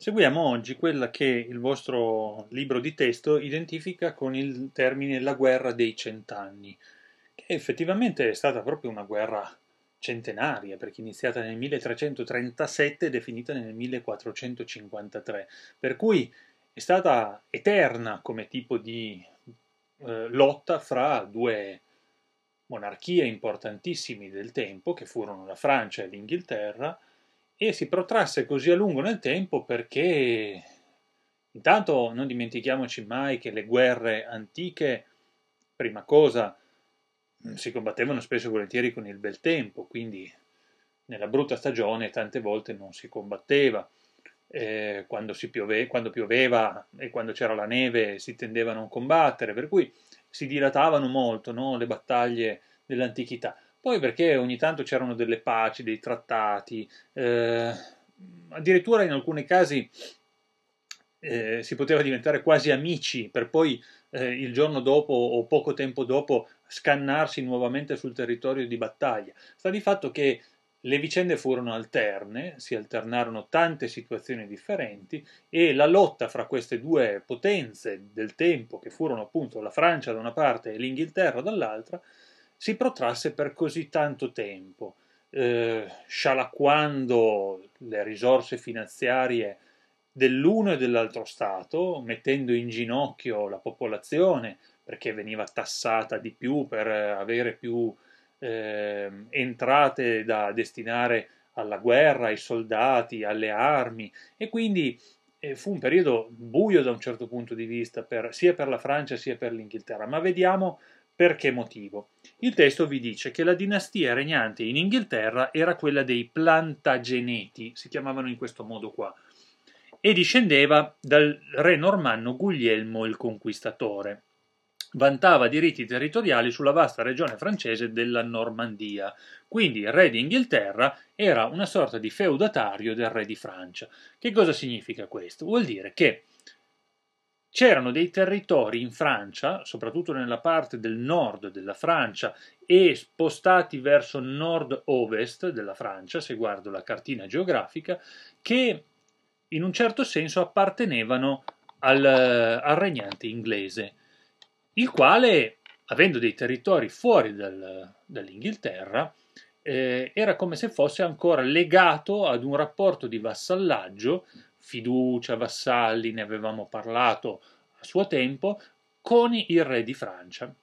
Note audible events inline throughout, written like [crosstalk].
Seguiamo oggi quella che il vostro libro di testo identifica con il termine la guerra dei cent'anni, che effettivamente è stata proprio una guerra centenaria, perché iniziata nel 1337 e definita nel 1453, per cui è stata eterna come tipo di eh, lotta fra due monarchie importantissime del tempo, che furono la Francia e l'Inghilterra, e si protrasse così a lungo nel tempo perché intanto non dimentichiamoci mai che le guerre antiche, prima cosa, mm, si combattevano spesso e volentieri con il bel tempo, quindi nella brutta stagione tante volte non si combatteva. Eh, quando, piove, quando, pioveva e quando c'era la neve si tendeva a non combattere, per cui si dilatavano molto no, le battaglie dell'antichità. Poi perché ogni tanto c'erano delle paci, dei trattati, eh, addirittura in alcuni casi eh, si poteva diventare quasi amici per poi eh, il giorno dopo o poco tempo dopo scannarsi nuovamente sul territorio di battaglia. Sta di fatto che le vicende furono alterne, si alternarono tante situazioni differenti e la lotta fra queste due potenze del tempo, che furono appunto la Francia da una parte e l'Inghilterra dall'altra, si protrasse per così tanto tempo, eh, scialacquando le risorse finanziarie dell'uno e dell'altro Stato, mettendo in ginocchio la popolazione perché veniva tassata di più per avere più eh, entrate da destinare alla guerra, ai soldati, alle armi e quindi eh, fu un periodo buio da un certo punto di vista per, sia per la Francia sia per l'Inghilterra, ma vediamo per che motivo? Il testo vi dice che la dinastia regnante in Inghilterra era quella dei Plantageneti, si chiamavano in questo modo qua, e discendeva dal re normanno Guglielmo il Conquistatore. Vantava diritti territoriali sulla vasta regione francese della Normandia, quindi il re d'Inghilterra era una sorta di feudatario del re di Francia. Che cosa significa questo? Vuol dire che C'erano dei territori in Francia, soprattutto nella parte del nord della Francia e spostati verso nord-ovest della Francia, se guardo la cartina geografica, che in un certo senso appartenevano al, al regnante inglese, il quale, avendo dei territori fuori dal, dall'Inghilterra, eh, era come se fosse ancora legato ad un rapporto di vassallaggio fiducia, vassalli, ne avevamo parlato a suo tempo, con il re di Francia.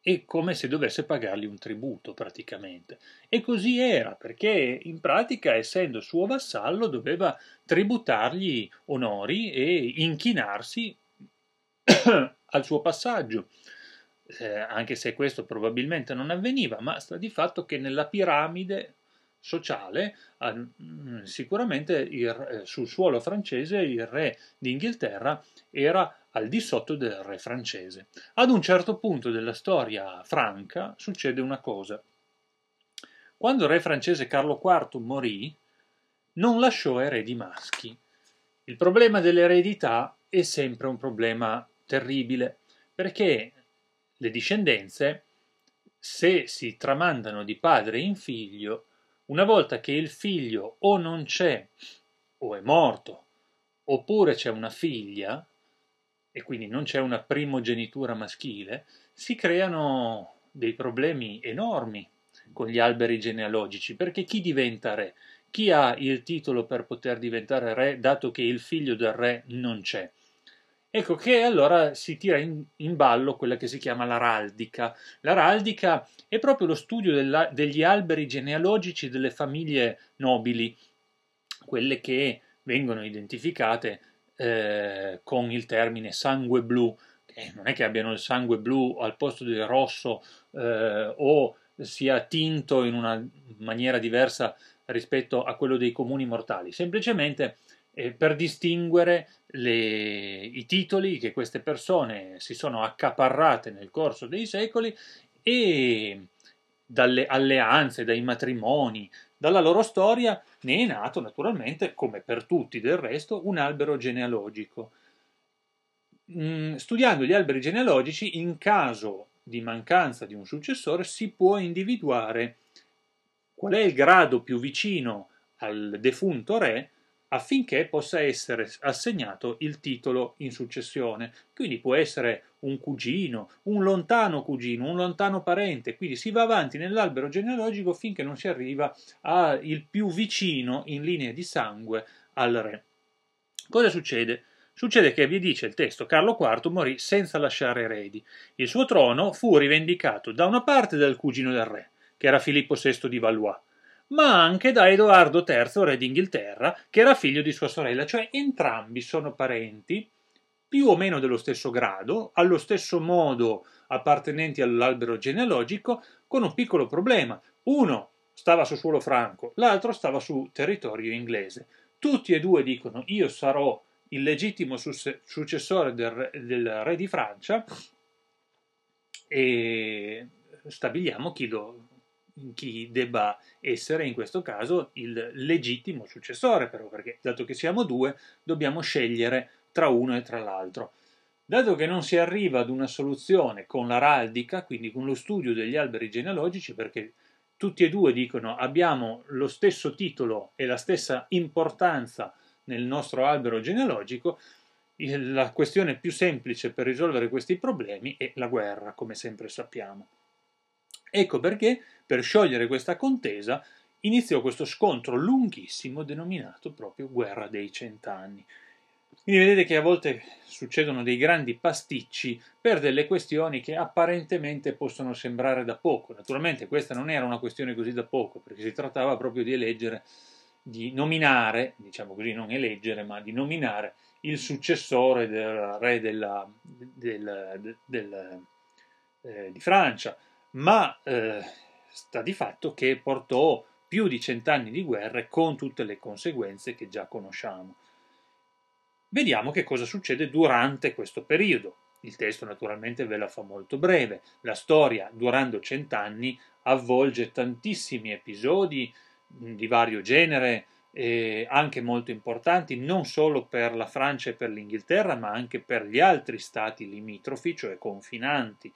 È come se dovesse pagargli un tributo praticamente. E così era, perché in pratica, essendo suo vassallo, doveva tributargli onori e inchinarsi [coughs] al suo passaggio. Eh, anche se questo probabilmente non avveniva, ma sta di fatto che nella piramide sociale, mm, sicuramente il, eh, sul suolo francese il re d'Inghilterra era al di sotto del re francese. Ad un certo punto della storia franca succede una cosa. Quando il re francese Carlo IV morì, non lasciò eredi maschi. Il problema dell'eredità è sempre un problema terribile, perché le discendenze, se si tramandano di padre in figlio, una volta che il figlio o non c'è o è morto, oppure c'è una figlia, e quindi non c'è una primogenitura maschile, si creano dei problemi enormi con gli alberi genealogici, perché chi diventa re? Chi ha il titolo per poter diventare re, dato che il figlio del re non c'è? Ecco che allora si tira in, in ballo quella che si chiama l'araldica. L'araldica è proprio lo studio della, degli alberi genealogici delle famiglie nobili, quelle che vengono identificate eh, con il termine sangue blu, che non è che abbiano il sangue blu al posto del rosso eh, o sia tinto in una maniera diversa rispetto a quello dei comuni mortali, semplicemente eh, per distinguere le, i titoli che queste persone si sono accaparrate nel corso dei secoli e dalle alleanze, dai matrimoni, dalla loro storia ne è nato naturalmente, come per tutti del resto, un albero genealogico. Mm, studiando gli alberi genealogici, in caso di mancanza di un successore, si può individuare qual è il grado più vicino al defunto re affinché possa essere assegnato il titolo in successione. Quindi può essere un cugino, un lontano cugino, un lontano parente, quindi si va avanti nell'albero genealogico finché non si arriva al più vicino in linea di sangue al re. Cosa succede? Succede che, vi dice il testo, Carlo IV morì senza lasciare eredi. Il suo trono fu rivendicato da una parte dal cugino del re, che era Filippo VI di Valois, ma anche da Edoardo III, re d'Inghilterra, che era figlio di sua sorella, cioè entrambi sono parenti più o meno dello stesso grado, allo stesso modo appartenenti all'albero genealogico, con un piccolo problema. Uno stava su suolo franco, l'altro stava su territorio inglese. Tutti e due dicono io sarò il legittimo successore del re, del re di Francia e stabiliamo chi, lo, chi debba essere in questo caso il legittimo successore, però perché dato che siamo due dobbiamo scegliere tra uno e tra l'altro. Dato che non si arriva ad una soluzione con l'araldica, quindi con lo studio degli alberi genealogici, perché tutti e due dicono abbiamo lo stesso titolo e la stessa importanza nel nostro albero genealogico, la questione più semplice per risolvere questi problemi è la guerra, come sempre sappiamo. Ecco perché, per sciogliere questa contesa, iniziò questo scontro lunghissimo denominato proprio Guerra dei Cent'anni. Quindi vedete che a volte succedono dei grandi pasticci per delle questioni che apparentemente possono sembrare da poco. Naturalmente questa non era una questione così da poco, perché si trattava proprio di eleggere, di nominare, diciamo così, non eleggere, ma di nominare il successore del re della, del, del, del, eh, di Francia ma eh, sta di fatto che portò più di cent'anni di guerre con tutte le conseguenze che già conosciamo. Vediamo che cosa succede durante questo periodo. Il testo naturalmente ve la fa molto breve. La storia, durando cent'anni, avvolge tantissimi episodi di vario genere, eh, anche molto importanti, non solo per la Francia e per l'Inghilterra, ma anche per gli altri stati limitrofi, cioè confinanti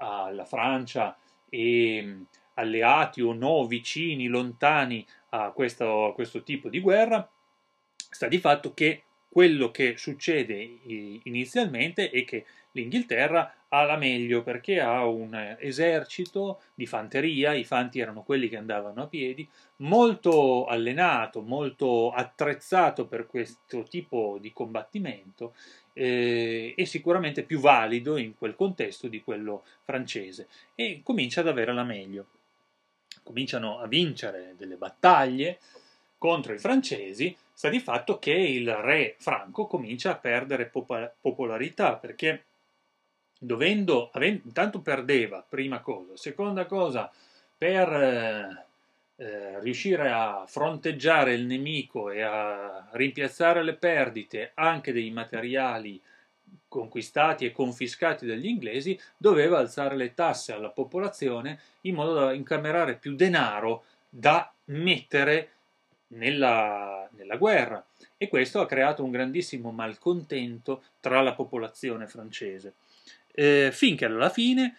alla Francia e mm, alleati o no, vicini, lontani a questo, a questo tipo di guerra, sta di fatto che quello che succede inizialmente è che l'Inghilterra ha la meglio perché ha un esercito di fanteria, i fanti erano quelli che andavano a piedi, molto allenato, molto attrezzato per questo tipo di combattimento eh, è sicuramente più valido in quel contesto di quello francese e comincia ad avere la meglio. Cominciano a vincere delle battaglie contro i francesi, sta di fatto che il re franco comincia a perdere popolarità perché dovendo, avendo, intanto perdeva, prima cosa, seconda cosa, per eh, eh, riuscire a fronteggiare il nemico e a rimpiazzare le perdite anche dei materiali conquistati e confiscati dagli inglesi, doveva alzare le tasse alla popolazione in modo da incamerare più denaro da mettere nella, nella guerra e questo ha creato un grandissimo malcontento tra la popolazione francese. Eh, finché alla fine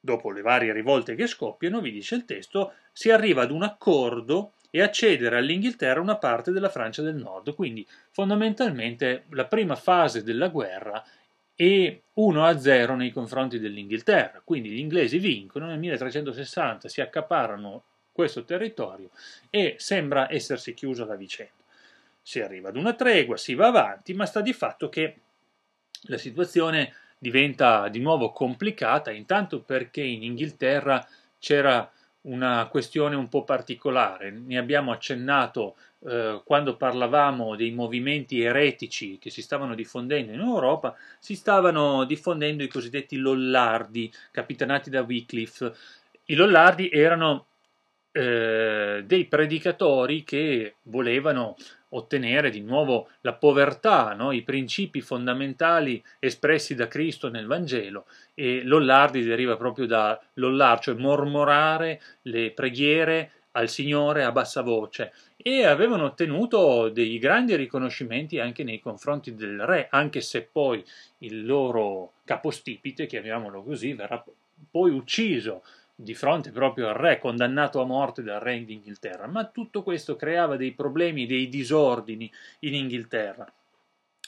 dopo le varie rivolte che scoppiano, vi dice il testo, si arriva ad un accordo e a cedere all'Inghilterra una parte della Francia del Nord. Quindi fondamentalmente la prima fase della guerra è 1 a 0 nei confronti dell'Inghilterra. Quindi gli inglesi vincono nel 1360, si accaparano questo territorio e sembra essersi chiusa la vicenda. Si arriva ad una tregua, si va avanti, ma sta di fatto che la situazione diventa di nuovo complicata, intanto perché in Inghilterra c'era una questione un po' particolare, ne abbiamo accennato eh, quando parlavamo dei movimenti eretici che si stavano diffondendo in Europa, si stavano diffondendo i cosiddetti lollardi, capitanati da Wycliffe. I lollardi erano eh, dei predicatori che volevano ottenere di nuovo la povertà, no? i principi fondamentali espressi da Cristo nel Vangelo e l'ollardi deriva proprio da l'ollar, cioè mormorare le preghiere al Signore a bassa voce e avevano ottenuto dei grandi riconoscimenti anche nei confronti del re, anche se poi il loro capostipite, chiamiamolo così, verrà poi ucciso di fronte proprio al re, condannato a morte dal re d'Inghilterra, ma tutto questo creava dei problemi, dei disordini in Inghilterra.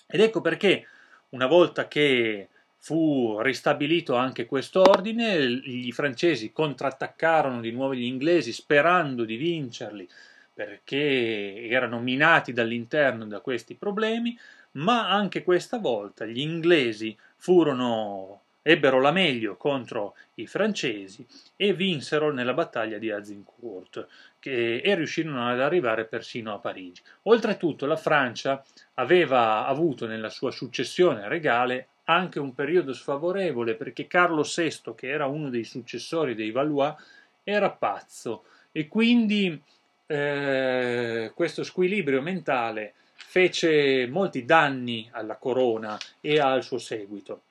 Ed ecco perché, una volta che fu ristabilito anche questo ordine, i francesi contrattaccarono di nuovo gli inglesi sperando di vincerli perché erano minati dall'interno da questi problemi, ma anche questa volta gli inglesi furono ebbero la meglio contro i francesi e vinsero nella battaglia di Azincourt che, e riuscirono ad arrivare persino a Parigi. Oltretutto la Francia aveva avuto nella sua successione regale anche un periodo sfavorevole perché Carlo VI, che era uno dei successori dei Valois, era pazzo e quindi eh, questo squilibrio mentale fece molti danni alla corona e al suo seguito.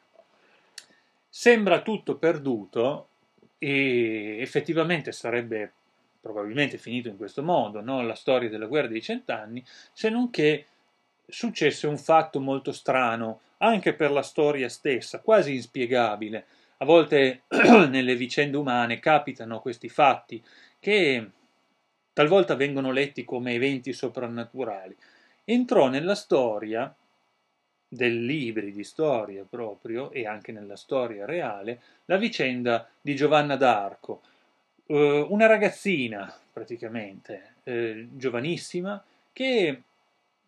Sembra tutto perduto e effettivamente sarebbe probabilmente finito in questo modo, no? la storia della guerra dei cent'anni, se non che successe un fatto molto strano, anche per la storia stessa, quasi inspiegabile. A volte [clears throat] nelle vicende umane capitano questi fatti che talvolta vengono letti come eventi soprannaturali. Entrò nella storia dei libri di storia proprio e anche nella storia reale la vicenda di Giovanna d'Arco, eh, una ragazzina praticamente eh, giovanissima che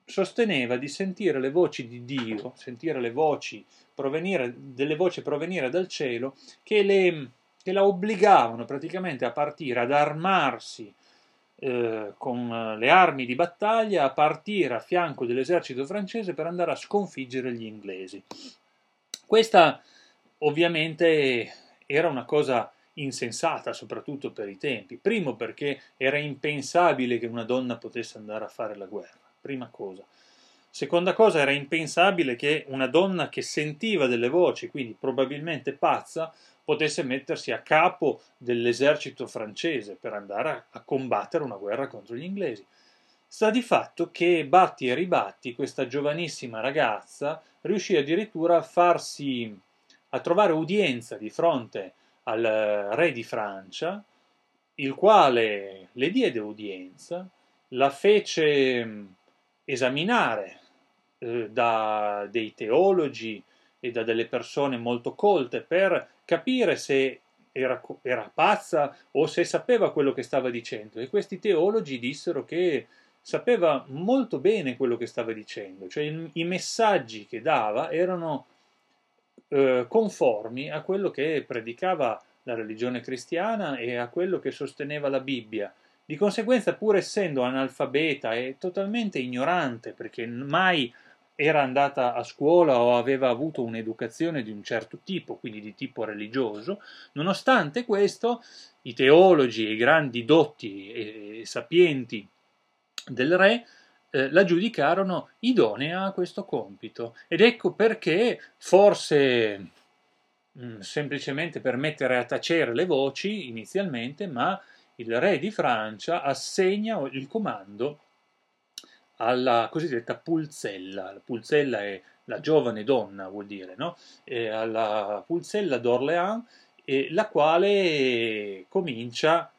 sosteneva di sentire le voci di Dio, sentire le voci provenire, delle voci provenire dal cielo che, le, che la obbligavano praticamente a partire, ad armarsi eh, con le armi di battaglia a partire a fianco dell'esercito francese per andare a sconfiggere gli inglesi. Questa ovviamente era una cosa insensata, soprattutto per i tempi. Primo perché era impensabile che una donna potesse andare a fare la guerra, prima cosa. Seconda cosa, era impensabile che una donna che sentiva delle voci, quindi probabilmente pazza, potesse mettersi a capo dell'esercito francese per andare a, a combattere una guerra contro gli inglesi. Sta di fatto che batti e ribatti questa giovanissima ragazza riuscì addirittura a farsi a trovare udienza di fronte al re di Francia, il quale le diede udienza, la fece esaminare eh, da dei teologi e da delle persone molto colte per capire se era, era, pazza o se sapeva quello che stava dicendo. E questi teologi dissero che sapeva molto bene quello che stava dicendo, cioè il, i messaggi che dava erano eh, conformi a quello che predicava la religione cristiana e a quello che sosteneva la Bibbia. Di conseguenza, pur essendo analfabeta e totalmente ignorante, perché mai era andata a scuola o aveva avuto un'educazione di un certo tipo, quindi di tipo religioso, nonostante questo i teologi e i grandi dotti e, sapienti del re eh, la giudicarono idonea a questo compito. Ed ecco perché forse mh, mm, semplicemente per mettere a tacere le voci inizialmente, ma il re di Francia assegna il comando alla cosiddetta pulzella. La pulzella è la giovane donna, vuol dire, no? E alla pulzella d'Orléans, eh, la quale comincia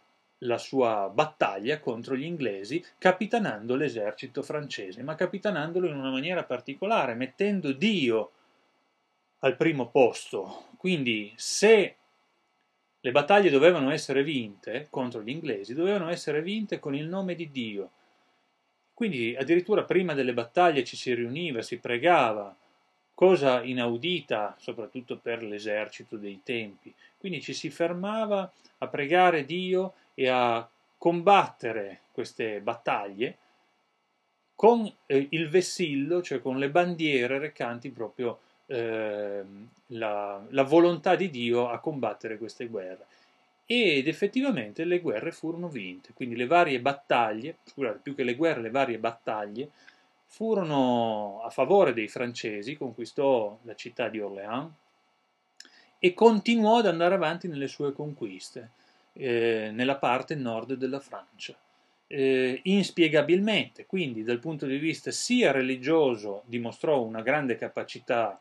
la sua battaglia contro gli inglesi capitanando l'esercito francese, ma capitanandolo in una maniera particolare, mettendo Dio al primo posto. Quindi se le battaglie dovevano essere vinte contro gli inglesi, dovevano essere vinte con il nome di Dio, quindi addirittura prima delle battaglie ci si riuniva, si pregava, cosa inaudita soprattutto per l'esercito dei tempi. Quindi ci si fermava a pregare Dio e a combattere queste battaglie con eh, il vessillo, cioè con le bandiere recanti proprio eh, la, la volontà di Dio a combattere queste guerre ed effettivamente le guerre furono vinte, quindi le varie battaglie, scusate, più che le guerre, le varie battaglie furono a favore dei francesi, conquistò la città di Orléans e continuò ad andare avanti nelle sue conquiste eh, nella parte nord della Francia. Eh, inspiegabilmente, quindi dal punto di vista sia religioso dimostrò una grande capacità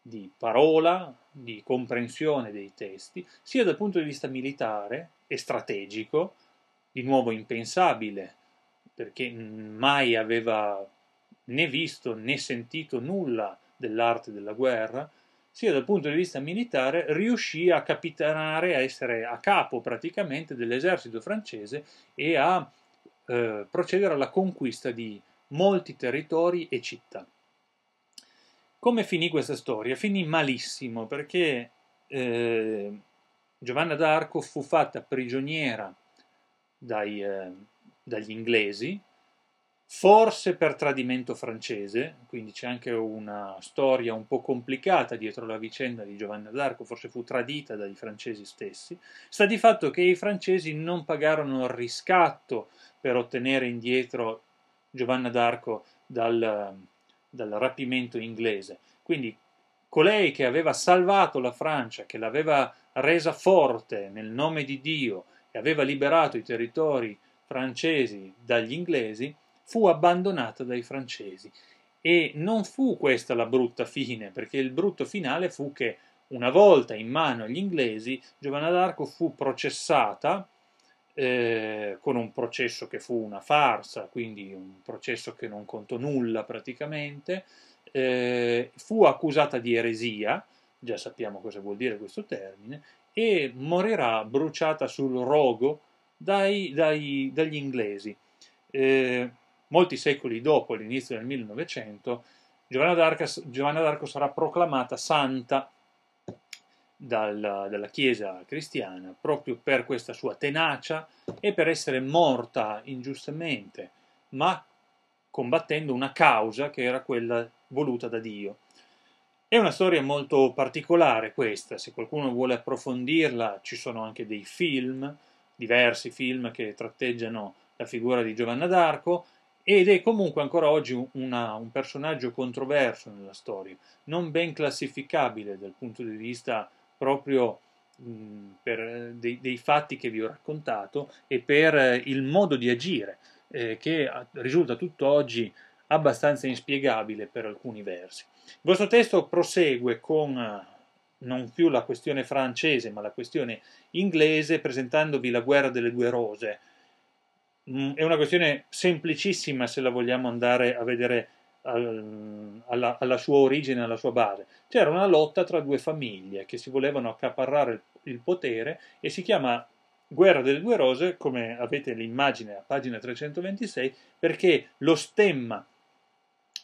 di parola, di comprensione dei testi, sia dal punto di vista militare e strategico, di nuovo impensabile, perché mai aveva né visto né sentito nulla dell'arte della guerra, sia dal punto di vista militare, riuscì a capitanare, a essere a capo praticamente dell'esercito francese e a eh, procedere alla conquista di molti territori e città. Come finì questa storia? Finì malissimo perché eh, Giovanna d'Arco fu fatta prigioniera dai, eh, dagli inglesi, forse per tradimento francese, quindi c'è anche una storia un po' complicata dietro la vicenda di Giovanna d'Arco, forse fu tradita dai francesi stessi, sta di fatto che i francesi non pagarono il riscatto per ottenere indietro Giovanna d'Arco dal, dal rapimento inglese. Quindi colei che aveva salvato la Francia, che l'aveva resa forte nel nome di Dio e aveva liberato i territori francesi dagli inglesi, fu abbandonata dai francesi. E non fu questa la brutta fine, perché il brutto finale fu che una volta in mano agli inglesi, Giovanna d'Arco fu processata eh, con un processo che fu una farsa, quindi un processo che non contò nulla praticamente, eh, fu accusata di eresia, già sappiamo cosa vuol dire questo termine, e morirà bruciata sul rogo dai, dai, dagli inglesi. Eh, molti secoli dopo l'inizio del 1900, Giovanna d'Arco, Giovanna d'Arco sarà proclamata santa dalla, dalla, Chiesa cristiana proprio per questa sua tenacia e per essere morta ingiustamente, ma combattendo una causa che era quella voluta da Dio. È una storia molto particolare questa, se qualcuno vuole approfondirla ci sono anche dei film, diversi film che tratteggiano la figura di Giovanna d'Arco ed è comunque ancora oggi una, un personaggio controverso nella storia, non ben classificabile dal punto di vista proprio mh, per eh, dei, dei, fatti che vi ho raccontato e per eh, il modo di agire eh, che risulta tutt'oggi abbastanza inspiegabile per alcuni versi. Il vostro testo prosegue con eh, non più la questione francese ma la questione inglese presentandovi la guerra delle due rose. È una questione semplicissima se la vogliamo andare a vedere alla, alla, sua origine, alla sua base. C'era una lotta tra due famiglie che si volevano accaparrare il, il potere e si chiama Guerra delle due rose, come avete l'immagine a pagina 326, perché lo stemma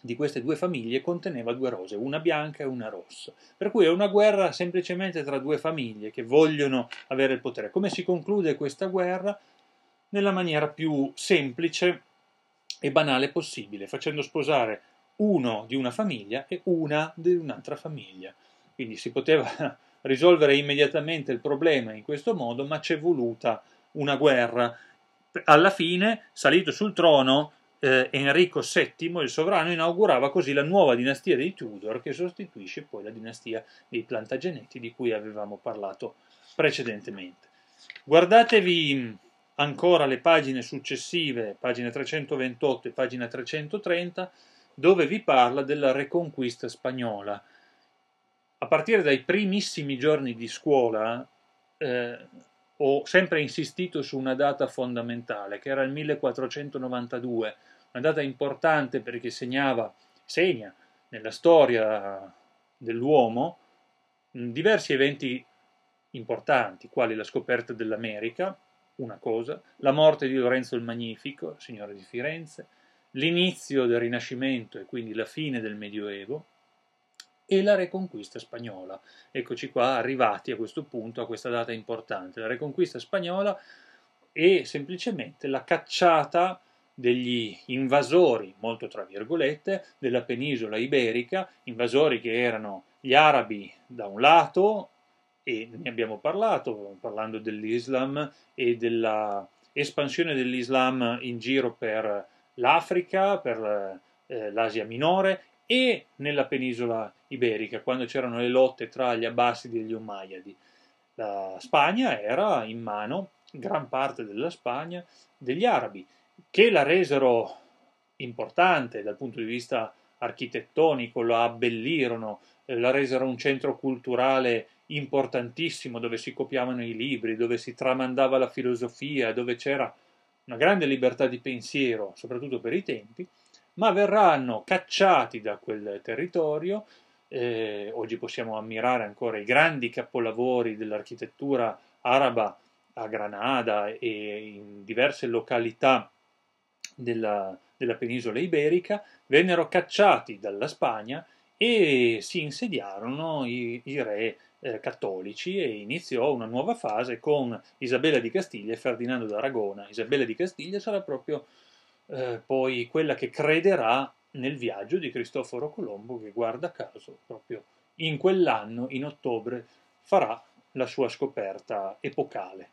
di queste due famiglie conteneva due rose, una bianca e una rossa. Per cui è una guerra semplicemente tra due famiglie che vogliono avere il potere. Come si conclude questa guerra? Nella maniera più semplice e banale possibile, facendo sposare uno di una famiglia e una di un'altra famiglia. Quindi si poteva [laughs] risolvere immediatamente il problema in questo modo, ma c'è voluta una guerra. Alla fine, salito sul trono, eh, Enrico VII, il sovrano, inaugurava così la nuova dinastia dei Tudor che sostituisce poi la dinastia dei Plantageneti di cui avevamo parlato precedentemente. Guardatevi ancora le pagine successive, pagina 328 e pagina 330, dove vi parla della reconquista spagnola. A partire dai primissimi giorni di scuola eh, ho sempre insistito su una data fondamentale, che era il 1492, una data importante perché segnava, segna nella storia dell'uomo diversi eventi importanti, quali la scoperta dell'America, una cosa, la morte di Lorenzo il Magnifico, signore di Firenze, l'inizio del Rinascimento e quindi la fine del Medioevo e la Reconquista spagnola. Eccoci qua arrivati a questo punto, a questa data importante. La Reconquista spagnola è semplicemente la cacciata degli invasori, molto tra virgolette, della penisola iberica, invasori che erano gli arabi da un lato e ne abbiamo parlato parlando dell'Islam e della espansione dell'Islam in giro per l'Africa, per eh, l'Asia minore e nella penisola iberica, quando c'erano le lotte tra gli Abbasidi e gli Umayyadi. La Spagna era in mano, gran parte della Spagna, degli arabi, che la resero importante dal punto di vista architettonico, lo abbellirono, eh, la resero un centro culturale importantissimo dove si copiavano i libri, dove si tramandava la filosofia, dove c'era una grande libertà di pensiero, soprattutto per i tempi, ma verranno cacciati da quel territorio. Eh, oggi possiamo ammirare ancora i grandi capolavori dell'architettura araba a Granada e in diverse località della, della penisola iberica, vennero cacciati dalla Spagna e si insediarono i, i re eh, cattolici e iniziò una nuova fase con Isabella di Castiglia e Ferdinando d'Aragona. Isabella di Castiglia sarà proprio eh, poi quella che crederà nel viaggio di Cristoforo Colombo che guarda caso proprio in quell'anno, in ottobre, farà la sua scoperta epocale.